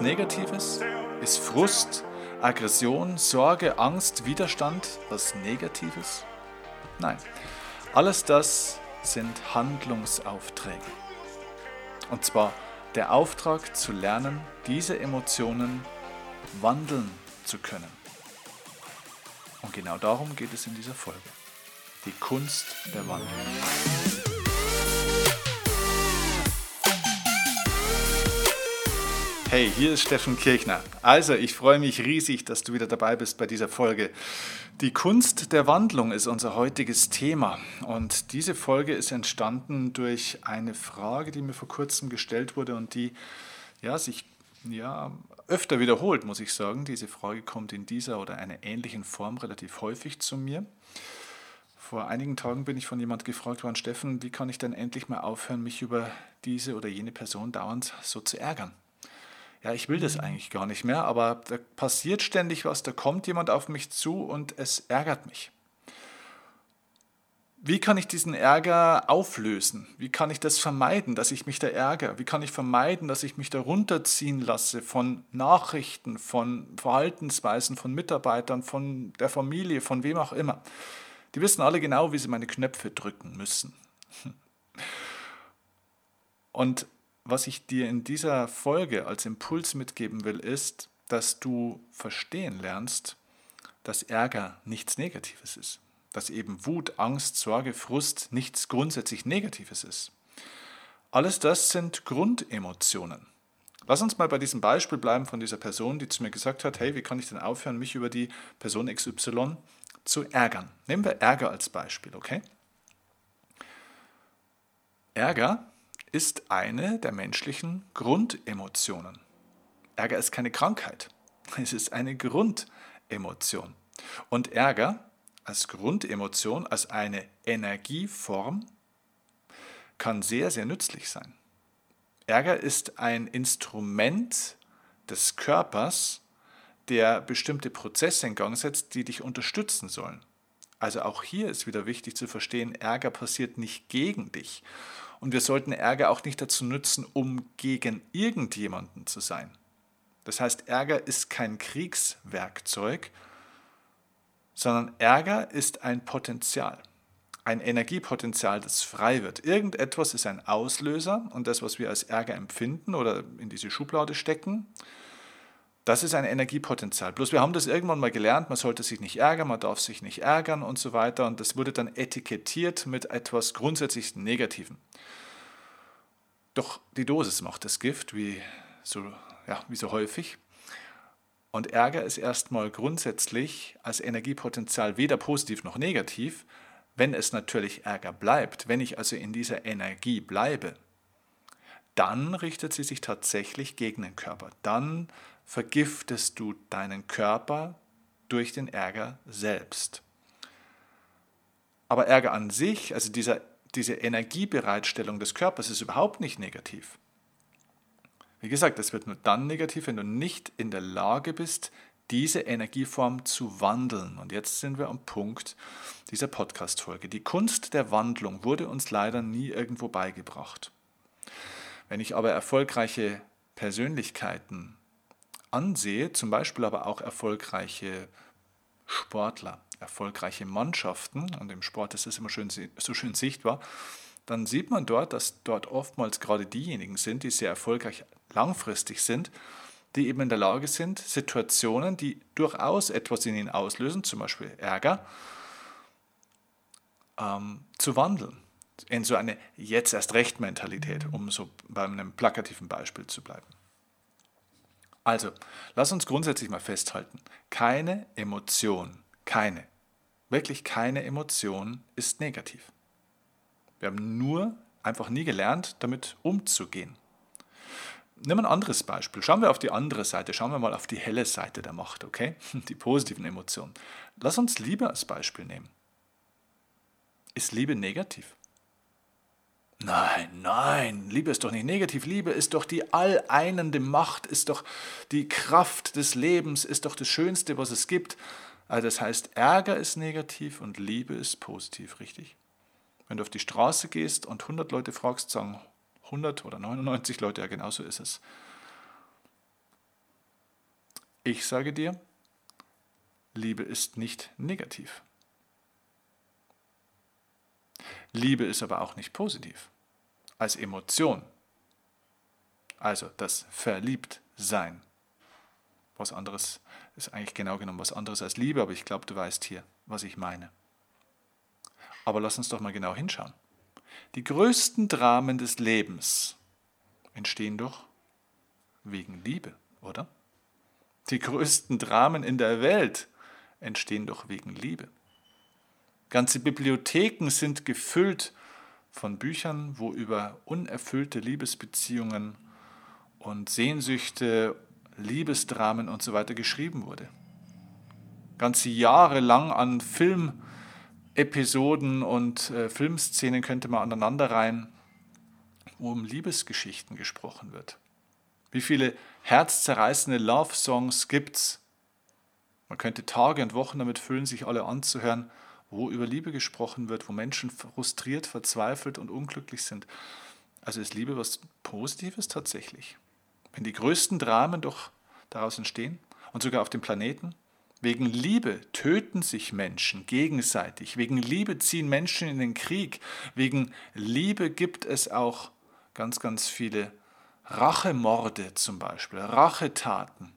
Negatives? Ist Frust, Aggression, Sorge, Angst, Widerstand was Negatives? Nein, alles das sind Handlungsaufträge. Und zwar der Auftrag zu lernen, diese Emotionen wandeln zu können. Und genau darum geht es in dieser Folge. Die Kunst der Wandlung. Hey, hier ist Steffen Kirchner. Also, ich freue mich riesig, dass du wieder dabei bist bei dieser Folge. Die Kunst der Wandlung ist unser heutiges Thema. Und diese Folge ist entstanden durch eine Frage, die mir vor kurzem gestellt wurde und die ja, sich ja, öfter wiederholt, muss ich sagen. Diese Frage kommt in dieser oder einer ähnlichen Form relativ häufig zu mir. Vor einigen Tagen bin ich von jemand gefragt worden, Steffen, wie kann ich denn endlich mal aufhören, mich über diese oder jene Person dauernd so zu ärgern? Ja, ich will das eigentlich gar nicht mehr, aber da passiert ständig was, da kommt jemand auf mich zu und es ärgert mich. Wie kann ich diesen Ärger auflösen? Wie kann ich das vermeiden, dass ich mich da ärgere? Wie kann ich vermeiden, dass ich mich da runterziehen lasse von Nachrichten, von Verhaltensweisen, von Mitarbeitern, von der Familie, von wem auch immer? Die wissen alle genau, wie sie meine Knöpfe drücken müssen. Und was ich dir in dieser Folge als Impuls mitgeben will, ist, dass du verstehen lernst, dass Ärger nichts Negatives ist. Dass eben Wut, Angst, Sorge, Frust nichts grundsätzlich Negatives ist. Alles das sind Grundemotionen. Lass uns mal bei diesem Beispiel bleiben von dieser Person, die zu mir gesagt hat, hey, wie kann ich denn aufhören, mich über die Person XY zu ärgern? Nehmen wir Ärger als Beispiel, okay? Ärger ist eine der menschlichen Grundemotionen. Ärger ist keine Krankheit, es ist eine Grundemotion. Und Ärger als Grundemotion, als eine Energieform, kann sehr, sehr nützlich sein. Ärger ist ein Instrument des Körpers, der bestimmte Prozesse in Gang setzt, die dich unterstützen sollen. Also auch hier ist wieder wichtig zu verstehen, Ärger passiert nicht gegen dich, und wir sollten Ärger auch nicht dazu nutzen, um gegen irgendjemanden zu sein. Das heißt, Ärger ist kein Kriegswerkzeug, sondern Ärger ist ein Potenzial, ein Energiepotenzial, das frei wird. Irgendetwas ist ein Auslöser und das, was wir als Ärger empfinden oder in diese Schublade stecken, das ist ein Energiepotenzial. Bloß wir haben das irgendwann mal gelernt, man sollte sich nicht ärgern, man darf sich nicht ärgern und so weiter. Und das wurde dann etikettiert mit etwas grundsätzlich Negativen. Doch die Dosis macht das Gift, wie so, ja, wie so häufig. Und Ärger ist erstmal grundsätzlich als Energiepotenzial weder positiv noch negativ, wenn es natürlich Ärger bleibt, wenn ich also in dieser Energie bleibe, dann richtet sie sich tatsächlich gegen den Körper. Dann vergiftest du deinen Körper durch den Ärger selbst. Aber Ärger an sich, also dieser, diese Energiebereitstellung des Körpers, ist überhaupt nicht negativ. Wie gesagt, es wird nur dann negativ, wenn du nicht in der Lage bist, diese Energieform zu wandeln. Und jetzt sind wir am Punkt dieser Podcast-Folge. Die Kunst der Wandlung wurde uns leider nie irgendwo beigebracht. Wenn ich aber erfolgreiche Persönlichkeiten ansehe, zum Beispiel aber auch erfolgreiche Sportler, erfolgreiche Mannschaften, und im Sport ist das immer schön, so schön sichtbar, dann sieht man dort, dass dort oftmals gerade diejenigen sind, die sehr erfolgreich langfristig sind, die eben in der Lage sind, Situationen, die durchaus etwas in ihnen auslösen, zum Beispiel Ärger, ähm, zu wandeln in so eine jetzt erst recht Mentalität, um so bei einem plakativen Beispiel zu bleiben. Also, lass uns grundsätzlich mal festhalten, keine Emotion, keine, wirklich keine Emotion ist negativ. Wir haben nur einfach nie gelernt, damit umzugehen. Nimm ein anderes Beispiel. Schauen wir auf die andere Seite. Schauen wir mal auf die helle Seite der Macht, okay? Die positiven Emotionen. Lass uns Liebe als Beispiel nehmen. Ist Liebe negativ? Nein, nein, Liebe ist doch nicht negativ. Liebe ist doch die alleinende Macht, ist doch die Kraft des Lebens, ist doch das Schönste, was es gibt. Also das heißt, Ärger ist negativ und Liebe ist positiv, richtig? Wenn du auf die Straße gehst und 100 Leute fragst, sagen 100 oder 99 Leute, ja genauso ist es. Ich sage dir, Liebe ist nicht negativ. Liebe ist aber auch nicht positiv. Als Emotion. Also das Verliebtsein. Was anderes ist eigentlich genau genommen was anderes als Liebe, aber ich glaube, du weißt hier, was ich meine. Aber lass uns doch mal genau hinschauen. Die größten Dramen des Lebens entstehen doch wegen Liebe, oder? Die größten Dramen in der Welt entstehen doch wegen Liebe. Ganze Bibliotheken sind gefüllt von Büchern, wo über unerfüllte Liebesbeziehungen und Sehnsüchte, Liebesdramen und so weiter geschrieben wurde. Ganze Jahre lang an Filmepisoden und äh, Filmszenen könnte man aneinanderreihen, wo um Liebesgeschichten gesprochen wird. Wie viele herzzerreißende Love-Songs gibt es? Man könnte Tage und Wochen damit füllen, sich alle anzuhören wo über Liebe gesprochen wird, wo Menschen frustriert, verzweifelt und unglücklich sind. Also ist Liebe was Positives tatsächlich. Wenn die größten Dramen doch daraus entstehen und sogar auf dem Planeten, wegen Liebe töten sich Menschen gegenseitig, wegen Liebe ziehen Menschen in den Krieg, wegen Liebe gibt es auch ganz, ganz viele Rachemorde zum Beispiel, Rachetaten.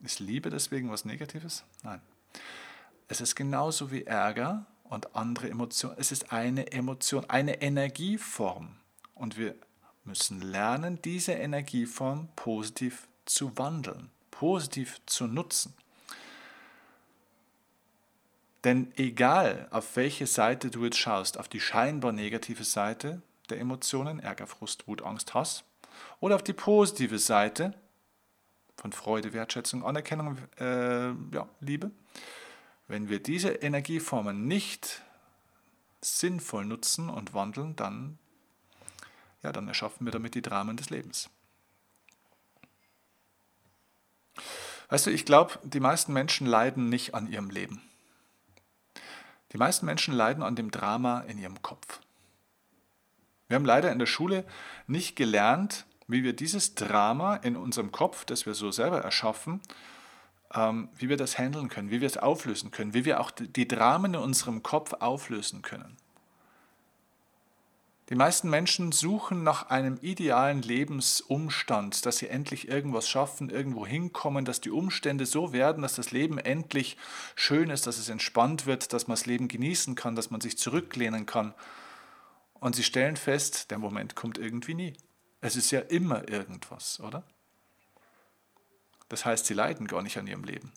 Ist Liebe deswegen was Negatives? Nein. Es ist genauso wie Ärger und andere Emotionen. Es ist eine Emotion, eine Energieform. Und wir müssen lernen, diese Energieform positiv zu wandeln, positiv zu nutzen. Denn egal, auf welche Seite du jetzt schaust, auf die scheinbar negative Seite der Emotionen, Ärger, Frust, Wut, Angst, Hass, oder auf die positive Seite von Freude, Wertschätzung, Anerkennung, äh, ja, Liebe, wenn wir diese Energieformen nicht sinnvoll nutzen und wandeln, dann, ja, dann erschaffen wir damit die Dramen des Lebens. Weißt du, ich glaube, die meisten Menschen leiden nicht an ihrem Leben. Die meisten Menschen leiden an dem Drama in ihrem Kopf. Wir haben leider in der Schule nicht gelernt, wie wir dieses Drama in unserem Kopf, das wir so selber erschaffen, wie wir das handeln können, wie wir es auflösen können, wie wir auch die Dramen in unserem Kopf auflösen können. Die meisten Menschen suchen nach einem idealen Lebensumstand, dass sie endlich irgendwas schaffen, irgendwo hinkommen, dass die Umstände so werden, dass das Leben endlich schön ist, dass es entspannt wird, dass man das Leben genießen kann, dass man sich zurücklehnen kann. Und sie stellen fest, der Moment kommt irgendwie nie. Es ist ja immer irgendwas, oder? Das heißt, sie leiden gar nicht an ihrem Leben.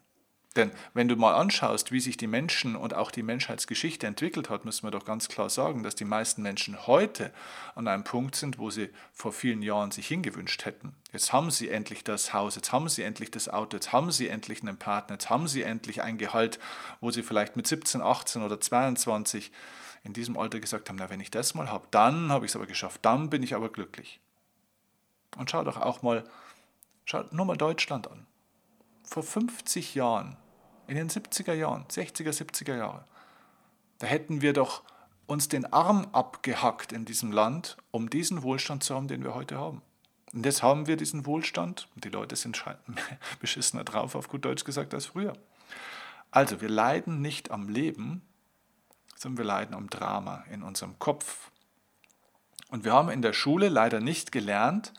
Denn wenn du mal anschaust, wie sich die Menschen und auch die Menschheitsgeschichte entwickelt hat, müssen wir doch ganz klar sagen, dass die meisten Menschen heute an einem Punkt sind, wo sie vor vielen Jahren sich hingewünscht hätten. Jetzt haben sie endlich das Haus, jetzt haben sie endlich das Auto, jetzt haben sie endlich einen Partner, jetzt haben sie endlich ein Gehalt, wo sie vielleicht mit 17, 18 oder 22 in diesem Alter gesagt haben, na wenn ich das mal habe, dann habe ich es aber geschafft, dann bin ich aber glücklich. Und schau doch auch mal, Schaut nur mal Deutschland an. Vor 50 Jahren, in den 70er Jahren, 60er, 70er Jahre, da hätten wir doch uns den Arm abgehackt in diesem Land, um diesen Wohlstand zu haben, den wir heute haben. Und jetzt haben wir diesen Wohlstand die Leute sind beschissener drauf, auf gut Deutsch gesagt, als früher. Also, wir leiden nicht am Leben, sondern wir leiden am Drama in unserem Kopf. Und wir haben in der Schule leider nicht gelernt,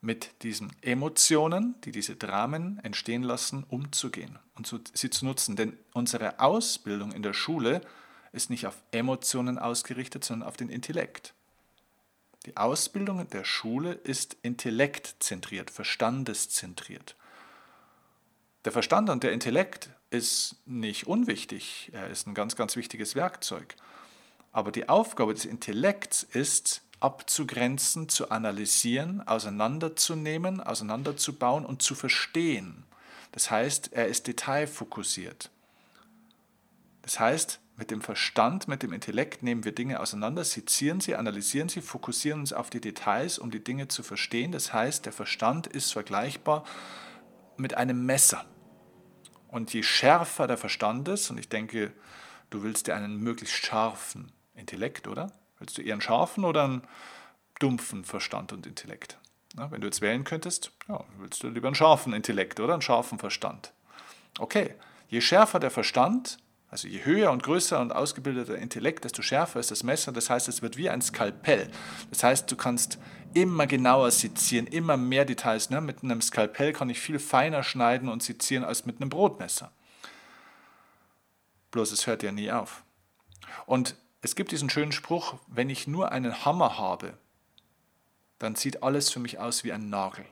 mit diesen Emotionen, die diese Dramen entstehen lassen, umzugehen und sie zu nutzen. Denn unsere Ausbildung in der Schule ist nicht auf Emotionen ausgerichtet, sondern auf den Intellekt. Die Ausbildung der Schule ist intellektzentriert, verstandeszentriert. Der Verstand und der Intellekt ist nicht unwichtig, er ist ein ganz, ganz wichtiges Werkzeug. Aber die Aufgabe des Intellekts ist, abzugrenzen, zu analysieren, auseinanderzunehmen, auseinanderzubauen und zu verstehen. Das heißt, er ist detailfokussiert. Das heißt, mit dem Verstand, mit dem Intellekt nehmen wir Dinge auseinander, sezieren sie, analysieren sie, fokussieren uns auf die Details, um die Dinge zu verstehen. Das heißt, der Verstand ist vergleichbar mit einem Messer. Und je schärfer der Verstand ist, und ich denke, du willst dir einen möglichst scharfen Intellekt, oder? Willst du eher einen scharfen oder einen dumpfen Verstand und Intellekt? wenn du jetzt wählen könntest, ja, willst du lieber einen scharfen Intellekt oder einen scharfen Verstand. Okay, je schärfer der Verstand, also je höher und größer und ausgebildeter Intellekt, desto schärfer ist das Messer. Das heißt, es wird wie ein Skalpell. Das heißt, du kannst immer genauer sezieren, immer mehr Details. Ne? Mit einem Skalpell kann ich viel feiner schneiden und sezieren als mit einem Brotmesser. Bloß es hört ja nie auf. Und es gibt diesen schönen Spruch, wenn ich nur einen Hammer habe, dann sieht alles für mich aus wie ein Nagel.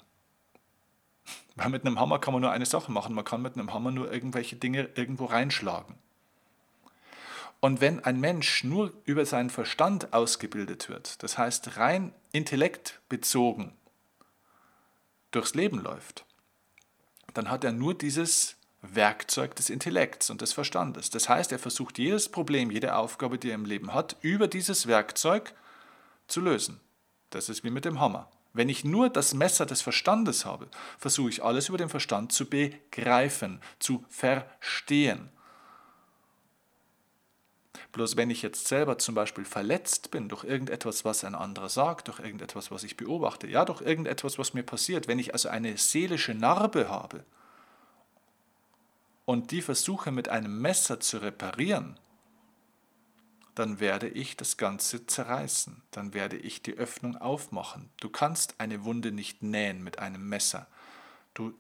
Weil mit einem Hammer kann man nur eine Sache machen, man kann mit einem Hammer nur irgendwelche Dinge irgendwo reinschlagen. Und wenn ein Mensch nur über seinen Verstand ausgebildet wird, das heißt rein intellektbezogen durchs Leben läuft, dann hat er nur dieses Werkzeug des Intellekts und des Verstandes. Das heißt, er versucht jedes Problem, jede Aufgabe, die er im Leben hat, über dieses Werkzeug zu lösen. Das ist wie mit dem Hammer. Wenn ich nur das Messer des Verstandes habe, versuche ich alles über den Verstand zu begreifen, zu verstehen. Bloß wenn ich jetzt selber zum Beispiel verletzt bin durch irgendetwas, was ein anderer sagt, durch irgendetwas, was ich beobachte, ja, durch irgendetwas, was mir passiert, wenn ich also eine seelische Narbe habe und die versuche mit einem Messer zu reparieren, dann werde ich das Ganze zerreißen, dann werde ich die Öffnung aufmachen. Du kannst eine Wunde nicht nähen mit einem Messer, du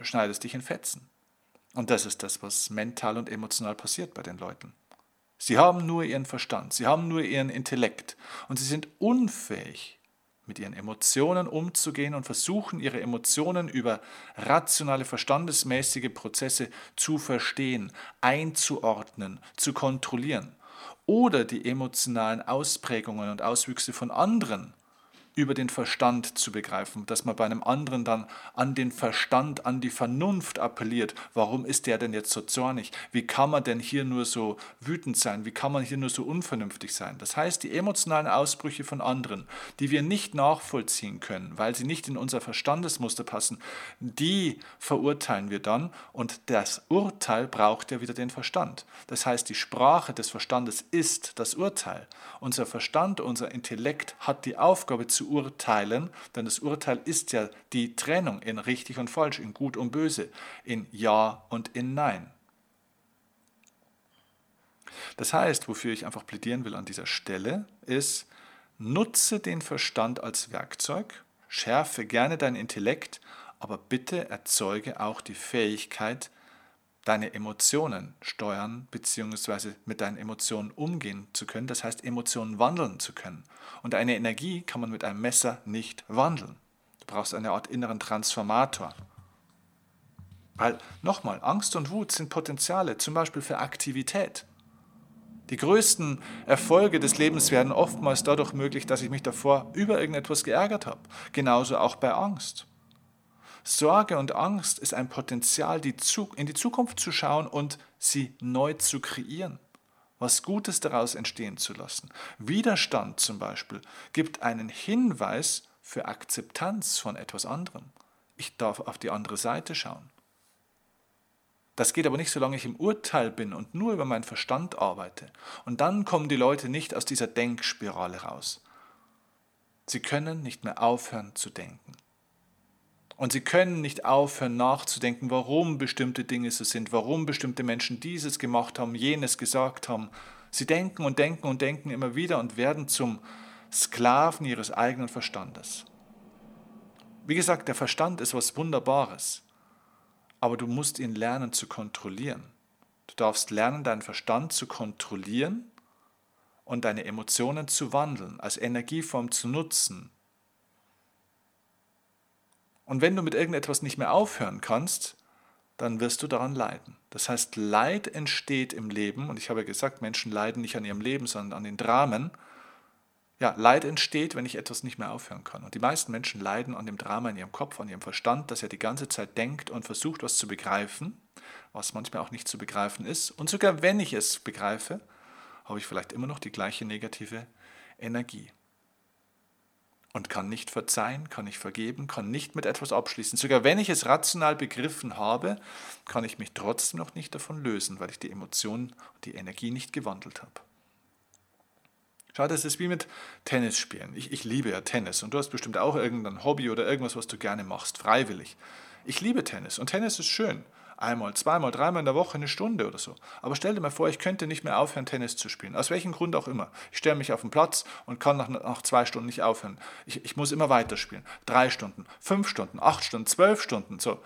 schneidest dich in Fetzen. Und das ist das, was mental und emotional passiert bei den Leuten. Sie haben nur ihren Verstand, sie haben nur ihren Intellekt und sie sind unfähig, mit ihren Emotionen umzugehen und versuchen, ihre Emotionen über rationale, verstandesmäßige Prozesse zu verstehen, einzuordnen, zu kontrollieren oder die emotionalen Ausprägungen und Auswüchse von anderen über den Verstand zu begreifen, dass man bei einem anderen dann an den Verstand, an die Vernunft appelliert. Warum ist der denn jetzt so zornig? Wie kann man denn hier nur so wütend sein? Wie kann man hier nur so unvernünftig sein? Das heißt, die emotionalen Ausbrüche von anderen, die wir nicht nachvollziehen können, weil sie nicht in unser Verstandesmuster passen, die verurteilen wir dann und das Urteil braucht ja wieder den Verstand. Das heißt, die Sprache des Verstandes ist das Urteil. Unser Verstand, unser Intellekt hat die Aufgabe zu urteilen, denn das Urteil ist ja die Trennung in richtig und falsch, in gut und böse, in Ja und in Nein. Das heißt, wofür ich einfach plädieren will an dieser Stelle, ist, nutze den Verstand als Werkzeug, schärfe gerne dein Intellekt, aber bitte erzeuge auch die Fähigkeit, deine Emotionen steuern bzw. mit deinen Emotionen umgehen zu können, das heißt Emotionen wandeln zu können. Und eine Energie kann man mit einem Messer nicht wandeln. Du brauchst eine Art inneren Transformator. Weil, nochmal, Angst und Wut sind Potenziale, zum Beispiel für Aktivität. Die größten Erfolge des Lebens werden oftmals dadurch möglich, dass ich mich davor über irgendetwas geärgert habe. Genauso auch bei Angst. Sorge und Angst ist ein Potenzial, in die Zukunft zu schauen und sie neu zu kreieren, was Gutes daraus entstehen zu lassen. Widerstand zum Beispiel gibt einen Hinweis für Akzeptanz von etwas anderem. Ich darf auf die andere Seite schauen. Das geht aber nicht, solange ich im Urteil bin und nur über meinen Verstand arbeite. Und dann kommen die Leute nicht aus dieser Denkspirale raus. Sie können nicht mehr aufhören zu denken. Und sie können nicht aufhören nachzudenken, warum bestimmte Dinge so sind, warum bestimmte Menschen dieses gemacht haben, jenes gesagt haben. Sie denken und denken und denken immer wieder und werden zum Sklaven ihres eigenen Verstandes. Wie gesagt, der Verstand ist was Wunderbares, aber du musst ihn lernen zu kontrollieren. Du darfst lernen, deinen Verstand zu kontrollieren und deine Emotionen zu wandeln, als Energieform zu nutzen, und wenn du mit irgendetwas nicht mehr aufhören kannst, dann wirst du daran leiden. Das heißt, Leid entsteht im Leben, und ich habe ja gesagt, Menschen leiden nicht an ihrem Leben, sondern an den Dramen. Ja, Leid entsteht, wenn ich etwas nicht mehr aufhören kann. Und die meisten Menschen leiden an dem Drama in ihrem Kopf, an ihrem Verstand, dass er die ganze Zeit denkt und versucht, was zu begreifen, was manchmal auch nicht zu begreifen ist. Und sogar wenn ich es begreife, habe ich vielleicht immer noch die gleiche negative Energie und kann nicht verzeihen, kann nicht vergeben, kann nicht mit etwas abschließen. Sogar wenn ich es rational begriffen habe, kann ich mich trotzdem noch nicht davon lösen, weil ich die Emotionen und die Energie nicht gewandelt habe. Ja, das ist wie mit Tennis spielen. Ich, ich liebe ja Tennis und du hast bestimmt auch irgendein Hobby oder irgendwas, was du gerne machst, freiwillig. Ich liebe Tennis und Tennis ist schön. Einmal, zweimal, dreimal in der Woche eine Stunde oder so. Aber stell dir mal vor, ich könnte nicht mehr aufhören, Tennis zu spielen. Aus welchem Grund auch immer. Ich stelle mich auf den Platz und kann nach, nach zwei Stunden nicht aufhören. Ich, ich muss immer weiterspielen. Drei Stunden, fünf Stunden, acht Stunden, zwölf Stunden. So,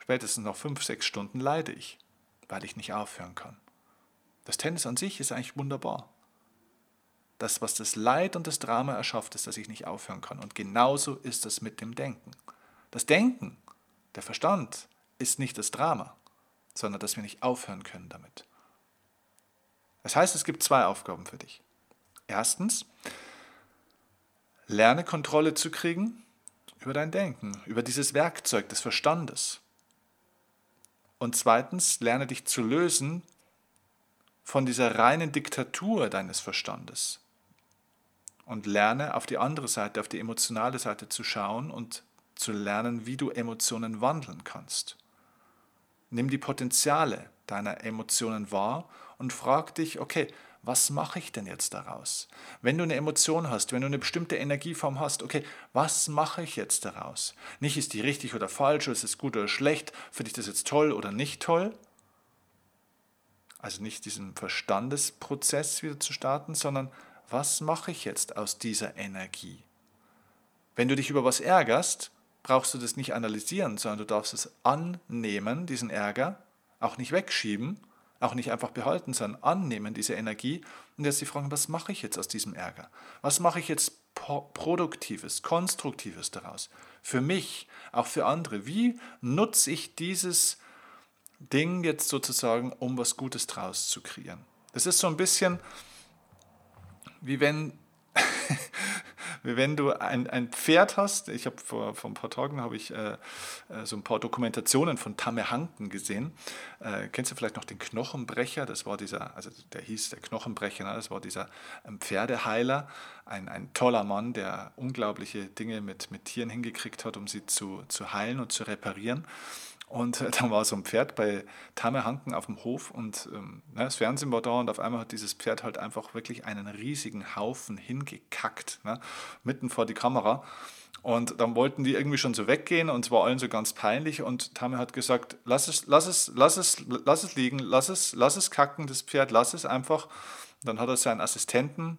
spätestens noch fünf, sechs Stunden leide ich, weil ich nicht aufhören kann. Das Tennis an sich ist eigentlich wunderbar. Das, was das Leid und das Drama erschafft, ist, dass ich nicht aufhören kann. Und genauso ist es mit dem Denken. Das Denken, der Verstand, ist nicht das Drama, sondern dass wir nicht aufhören können damit. Das heißt, es gibt zwei Aufgaben für dich. Erstens, lerne Kontrolle zu kriegen über dein Denken, über dieses Werkzeug des Verstandes. Und zweitens, lerne dich zu lösen von dieser reinen Diktatur deines Verstandes, und lerne auf die andere Seite, auf die emotionale Seite zu schauen und zu lernen, wie du Emotionen wandeln kannst. Nimm die Potenziale deiner Emotionen wahr und frag dich, okay, was mache ich denn jetzt daraus? Wenn du eine Emotion hast, wenn du eine bestimmte Energieform hast, okay, was mache ich jetzt daraus? Nicht ist die richtig oder falsch, oder ist es gut oder schlecht, finde ich das jetzt toll oder nicht toll? Also nicht diesen Verstandesprozess wieder zu starten, sondern was mache ich jetzt aus dieser Energie? Wenn du dich über was ärgerst, brauchst du das nicht analysieren, sondern du darfst es annehmen, diesen Ärger, auch nicht wegschieben, auch nicht einfach behalten, sondern annehmen, diese Energie. Und jetzt die Frage, was mache ich jetzt aus diesem Ärger? Was mache ich jetzt Produktives, Konstruktives daraus? Für mich, auch für andere. Wie nutze ich dieses Ding jetzt sozusagen, um was Gutes draus zu kreieren? Das ist so ein bisschen, wie wenn, wie wenn du ein, ein Pferd hast. Ich habe vor, vor ein paar Tagen habe ich äh, äh, so ein paar Dokumentationen von Tamme Hanken gesehen. Äh, kennst du vielleicht noch den Knochenbrecher? Das war dieser, also der hieß der Knochenbrecher, ne? das war dieser ähm, Pferdeheiler, ein, ein toller Mann, der unglaubliche Dinge mit, mit Tieren hingekriegt hat, um sie zu, zu heilen und zu reparieren. Und äh, dann war so ein Pferd bei Tamme Hanken auf dem Hof und ähm, ne, das Fernsehen war da und auf einmal hat dieses Pferd halt einfach wirklich einen riesigen Haufen hingekackt, ne, mitten vor die Kamera. Und dann wollten die irgendwie schon so weggehen und es war allen so ganz peinlich und Tamme hat gesagt, lass es, lass es, lass es, lass es liegen, lass es, lass es kacken, das Pferd, lass es einfach. Und dann hat er seinen Assistenten,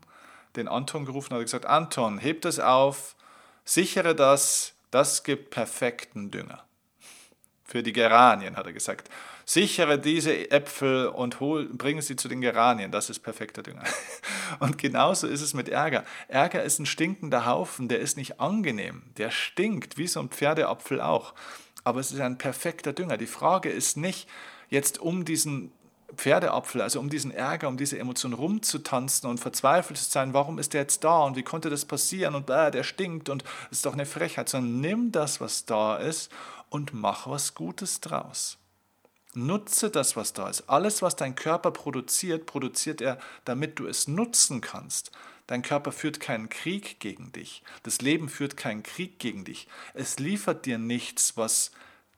den Anton gerufen, und hat gesagt, Anton, heb das auf, sichere das, das gibt perfekten Dünger für die Geranien, hat er gesagt. Sichere diese Äpfel und hol, bringe sie zu den Geranien, das ist perfekter Dünger. Und genauso ist es mit Ärger. Ärger ist ein stinkender Haufen, der ist nicht angenehm, der stinkt, wie so ein Pferdeapfel auch. Aber es ist ein perfekter Dünger. Die Frage ist nicht, jetzt um diesen Pferdeapfel, also um diesen Ärger, um diese Emotion rumzutanzen und verzweifelt zu sein, warum ist der jetzt da und wie konnte das passieren und äh, der stinkt und ist doch eine Frechheit, sondern nimm das, was da ist und mach was Gutes draus. Nutze das, was da ist. Alles, was dein Körper produziert, produziert er, damit du es nutzen kannst. Dein Körper führt keinen Krieg gegen dich. Das Leben führt keinen Krieg gegen dich. Es liefert dir nichts, was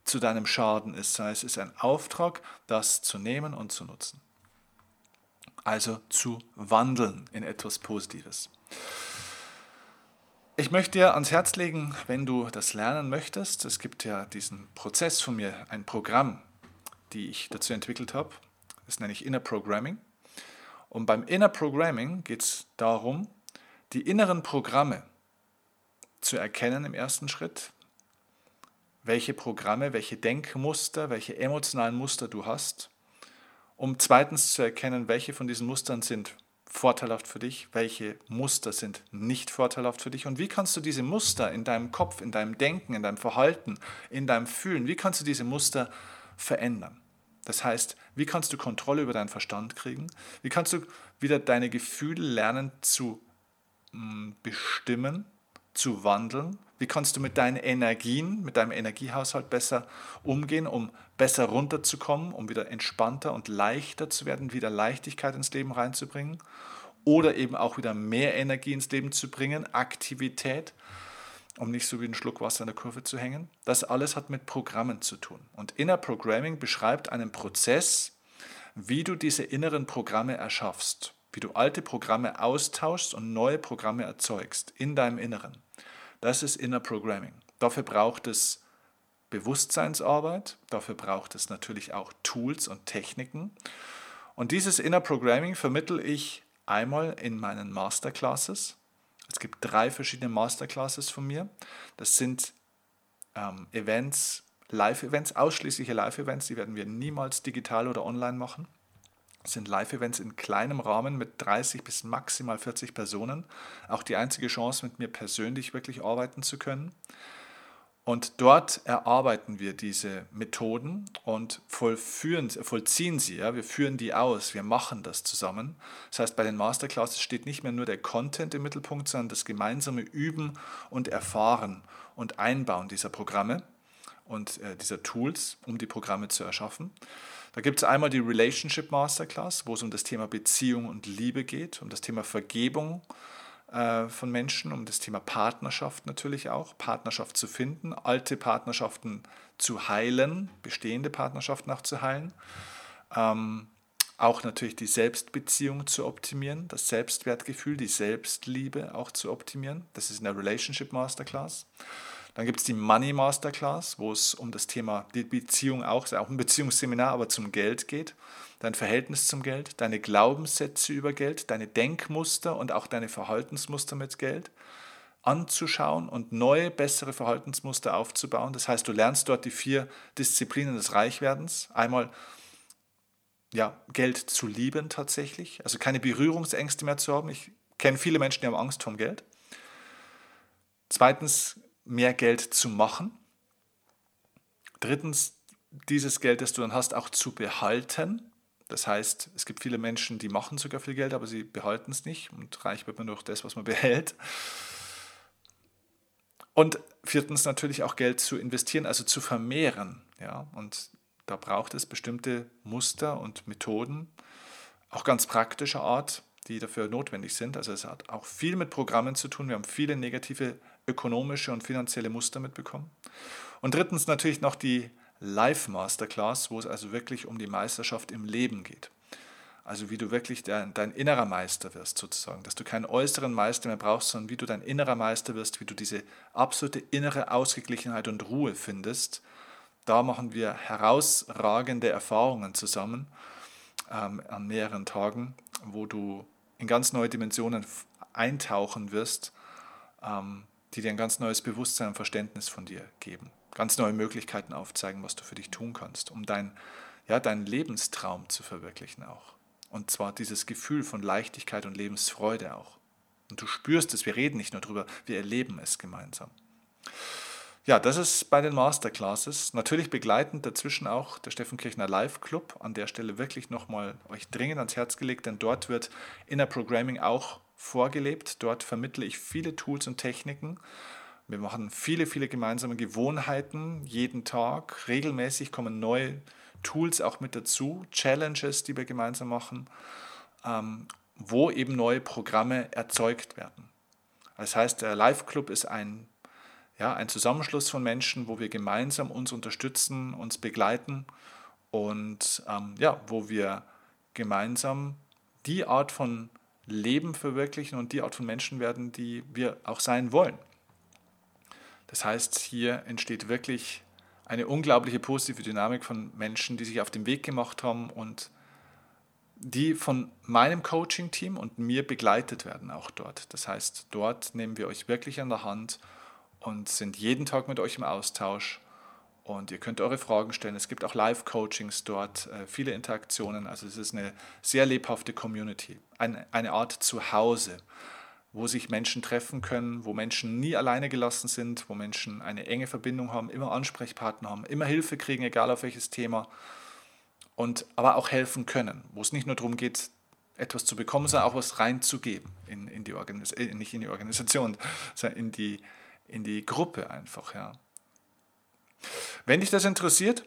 zu deinem Schaden ist, sondern es ist ein Auftrag, das zu nehmen und zu nutzen. Also zu wandeln in etwas Positives. Ich möchte dir ans Herz legen, wenn du das lernen möchtest, es gibt ja diesen Prozess von mir, ein Programm, die ich dazu entwickelt habe. Das nenne ich Inner Programming. Und beim Inner Programming geht es darum, die inneren Programme zu erkennen im ersten Schritt, welche Programme, welche Denkmuster, welche emotionalen Muster du hast, um zweitens zu erkennen, welche von diesen Mustern sind vorteilhaft für dich, welche Muster sind nicht vorteilhaft für dich und wie kannst du diese Muster in deinem Kopf, in deinem Denken, in deinem Verhalten, in deinem Fühlen, wie kannst du diese Muster verändern? Das heißt, wie kannst du Kontrolle über deinen Verstand kriegen? Wie kannst du wieder deine Gefühle lernen zu mm, bestimmen, zu wandeln? Wie kannst du mit deinen Energien, mit deinem Energiehaushalt besser umgehen, um besser runterzukommen, um wieder entspannter und leichter zu werden, wieder Leichtigkeit ins Leben reinzubringen? Oder eben auch wieder mehr Energie ins Leben zu bringen, Aktivität, um nicht so wie ein Schluck Wasser in der Kurve zu hängen. Das alles hat mit Programmen zu tun. Und Inner Programming beschreibt einen Prozess, wie du diese inneren Programme erschaffst. Wie du alte Programme austauschst und neue Programme erzeugst in deinem Inneren. Das ist Inner Programming. Dafür braucht es Bewusstseinsarbeit, dafür braucht es natürlich auch Tools und Techniken. Und dieses Inner Programming vermittle ich einmal in meinen Masterclasses. Es gibt drei verschiedene Masterclasses von mir. Das sind ähm, Events, Live-Events, ausschließliche Live-Events, die werden wir niemals digital oder online machen. Sind Live-Events in kleinem Rahmen mit 30 bis maximal 40 Personen. Auch die einzige Chance, mit mir persönlich wirklich arbeiten zu können. Und dort erarbeiten wir diese Methoden und vollführen, vollziehen sie. Ja? Wir führen die aus, wir machen das zusammen. Das heißt, bei den Masterclasses steht nicht mehr nur der Content im Mittelpunkt, sondern das gemeinsame Üben und Erfahren und Einbauen dieser Programme und äh, dieser Tools, um die Programme zu erschaffen. Da gibt es einmal die Relationship Masterclass, wo es um das Thema Beziehung und Liebe geht, um das Thema Vergebung äh, von Menschen, um das Thema Partnerschaft natürlich auch, Partnerschaft zu finden, alte Partnerschaften zu heilen, bestehende Partnerschaften auch zu heilen. Ähm, auch natürlich die Selbstbeziehung zu optimieren, das Selbstwertgefühl, die Selbstliebe auch zu optimieren. Das ist in der Relationship Masterclass. Dann gibt es die Money Masterclass, wo es um das Thema die Beziehung auch, auch ein Beziehungsseminar, aber zum Geld geht. Dein Verhältnis zum Geld, deine Glaubenssätze über Geld, deine Denkmuster und auch deine Verhaltensmuster mit Geld anzuschauen und neue, bessere Verhaltensmuster aufzubauen. Das heißt, du lernst dort die vier Disziplinen des Reichwerdens. Einmal ja, Geld zu lieben tatsächlich, also keine Berührungsängste mehr zu haben. Ich kenne viele Menschen, die haben Angst vor Geld. Zweitens, mehr Geld zu machen. Drittens, dieses Geld, das du dann hast, auch zu behalten. Das heißt, es gibt viele Menschen, die machen sogar viel Geld, aber sie behalten es nicht. Und reich wird man durch das, was man behält. Und viertens natürlich auch Geld zu investieren, also zu vermehren. Ja? Und da braucht es bestimmte Muster und Methoden, auch ganz praktischer Art, die dafür notwendig sind. Also es hat auch viel mit Programmen zu tun. Wir haben viele negative ökonomische und finanzielle Muster mitbekommen. Und drittens natürlich noch die Live Masterclass, wo es also wirklich um die Meisterschaft im Leben geht. Also wie du wirklich dein, dein, innerer Meister wirst sozusagen, dass du keinen äußeren Meister mehr brauchst, sondern wie du dein innerer Meister wirst, wie du diese absolute innere Ausgeglichenheit und Ruhe findest. Da machen wir herausragende Erfahrungen zusammen ähm, an mehreren Tagen, wo du in ganz neue Dimensionen eintauchen wirst, ähm, die dir ein ganz neues Bewusstsein und Verständnis von dir geben. Ganz neue Möglichkeiten aufzeigen, was du für dich tun kannst, um dein, ja, deinen Lebenstraum zu verwirklichen auch. Und zwar dieses Gefühl von Leichtigkeit und Lebensfreude auch. Und du spürst es, wir reden nicht nur drüber, wir erleben es gemeinsam. Ja, das ist bei den Masterclasses. Natürlich begleitend dazwischen auch der Steffen Kirchner Live Club. An der Stelle wirklich nochmal euch dringend ans Herz gelegt, denn dort wird Inner Programming auch vorgelebt. Dort vermittle ich viele Tools und Techniken. Wir machen viele, viele gemeinsame Gewohnheiten jeden Tag. Regelmäßig kommen neue Tools auch mit dazu, Challenges, die wir gemeinsam machen, ähm, wo eben neue Programme erzeugt werden. Das heißt, der Live Club ist ein ja, ein Zusammenschluss von Menschen, wo wir gemeinsam uns unterstützen, uns begleiten und ähm, ja, wo wir gemeinsam die Art von Leben verwirklichen und die Art von Menschen werden, die wir auch sein wollen. Das heißt, hier entsteht wirklich eine unglaubliche positive Dynamik von Menschen, die sich auf den Weg gemacht haben und die von meinem Coaching-Team und mir begleitet werden auch dort. Das heißt, dort nehmen wir euch wirklich an der Hand und sind jeden Tag mit euch im Austausch. Und ihr könnt eure Fragen stellen. Es gibt auch Live-Coachings dort, äh, viele Interaktionen. Also es ist eine sehr lebhafte Community, eine, Art Zuhause, wo sich Menschen treffen können, wo Menschen nie alleine gelassen sind, wo Menschen eine enge Verbindung haben, immer Ansprechpartner haben, immer Hilfe kriegen, egal auf welches Thema. Und aber auch helfen können, wo es nicht nur darum geht, etwas zu bekommen, sondern auch was reinzugeben in, in die Organisation, äh, nicht in die Organisation, sondern in die, in die Gruppe einfach. Ja. Wenn dich das interessiert,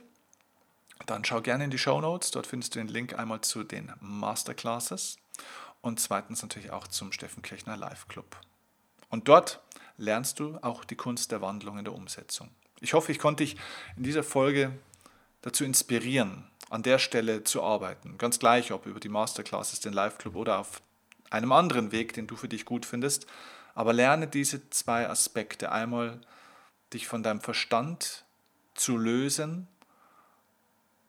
dann schau gerne in die Show Notes. Dort findest du den Link einmal zu den Masterclasses und zweitens natürlich auch zum Steffen Kirchner Live Club. Und dort lernst du auch die Kunst der Wandlung in der Umsetzung. Ich hoffe, ich konnte dich in dieser Folge dazu inspirieren, an der Stelle zu arbeiten. Ganz gleich, ob über die Masterclasses, den Live Club oder auf einem anderen Weg, den du für dich gut findest. Aber lerne diese zwei Aspekte. Einmal dich von deinem Verstand zu lösen,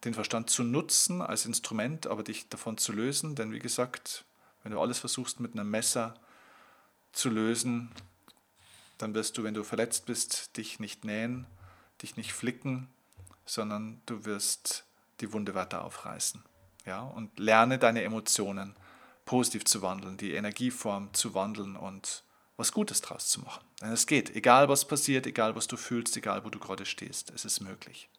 den Verstand zu nutzen als Instrument, aber dich davon zu lösen. Denn wie gesagt, wenn du alles versuchst mit einem Messer zu lösen, dann wirst du, wenn du verletzt bist, dich nicht nähen, dich nicht flicken, sondern du wirst die Wunde weiter aufreißen. Ja? Und lerne deine Emotionen positiv zu wandeln, die Energieform zu wandeln und was Gutes draus zu machen. Es geht, egal was passiert, egal was du fühlst, egal wo du gerade stehst, es ist möglich.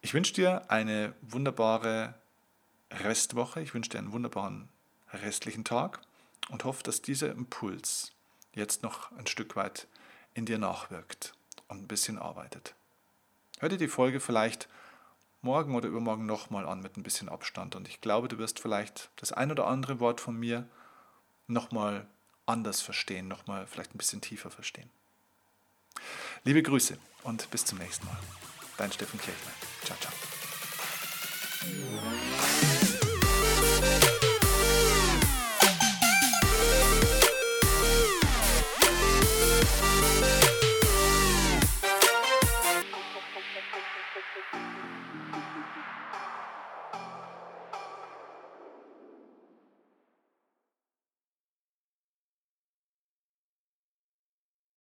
Ich wünsche dir eine wunderbare Restwoche, ich wünsche dir einen wunderbaren restlichen Tag und hoffe, dass dieser Impuls jetzt noch ein Stück weit in dir nachwirkt und ein bisschen arbeitet. Hör dir die Folge vielleicht morgen oder übermorgen nochmal an mit ein bisschen Abstand und ich glaube, du wirst vielleicht das ein oder andere Wort von mir nochmal anders verstehen, nochmal vielleicht ein bisschen tiefer verstehen. Liebe Grüße und bis zum nächsten Mal. Dein Steffen Kirchner. Ciao, ciao.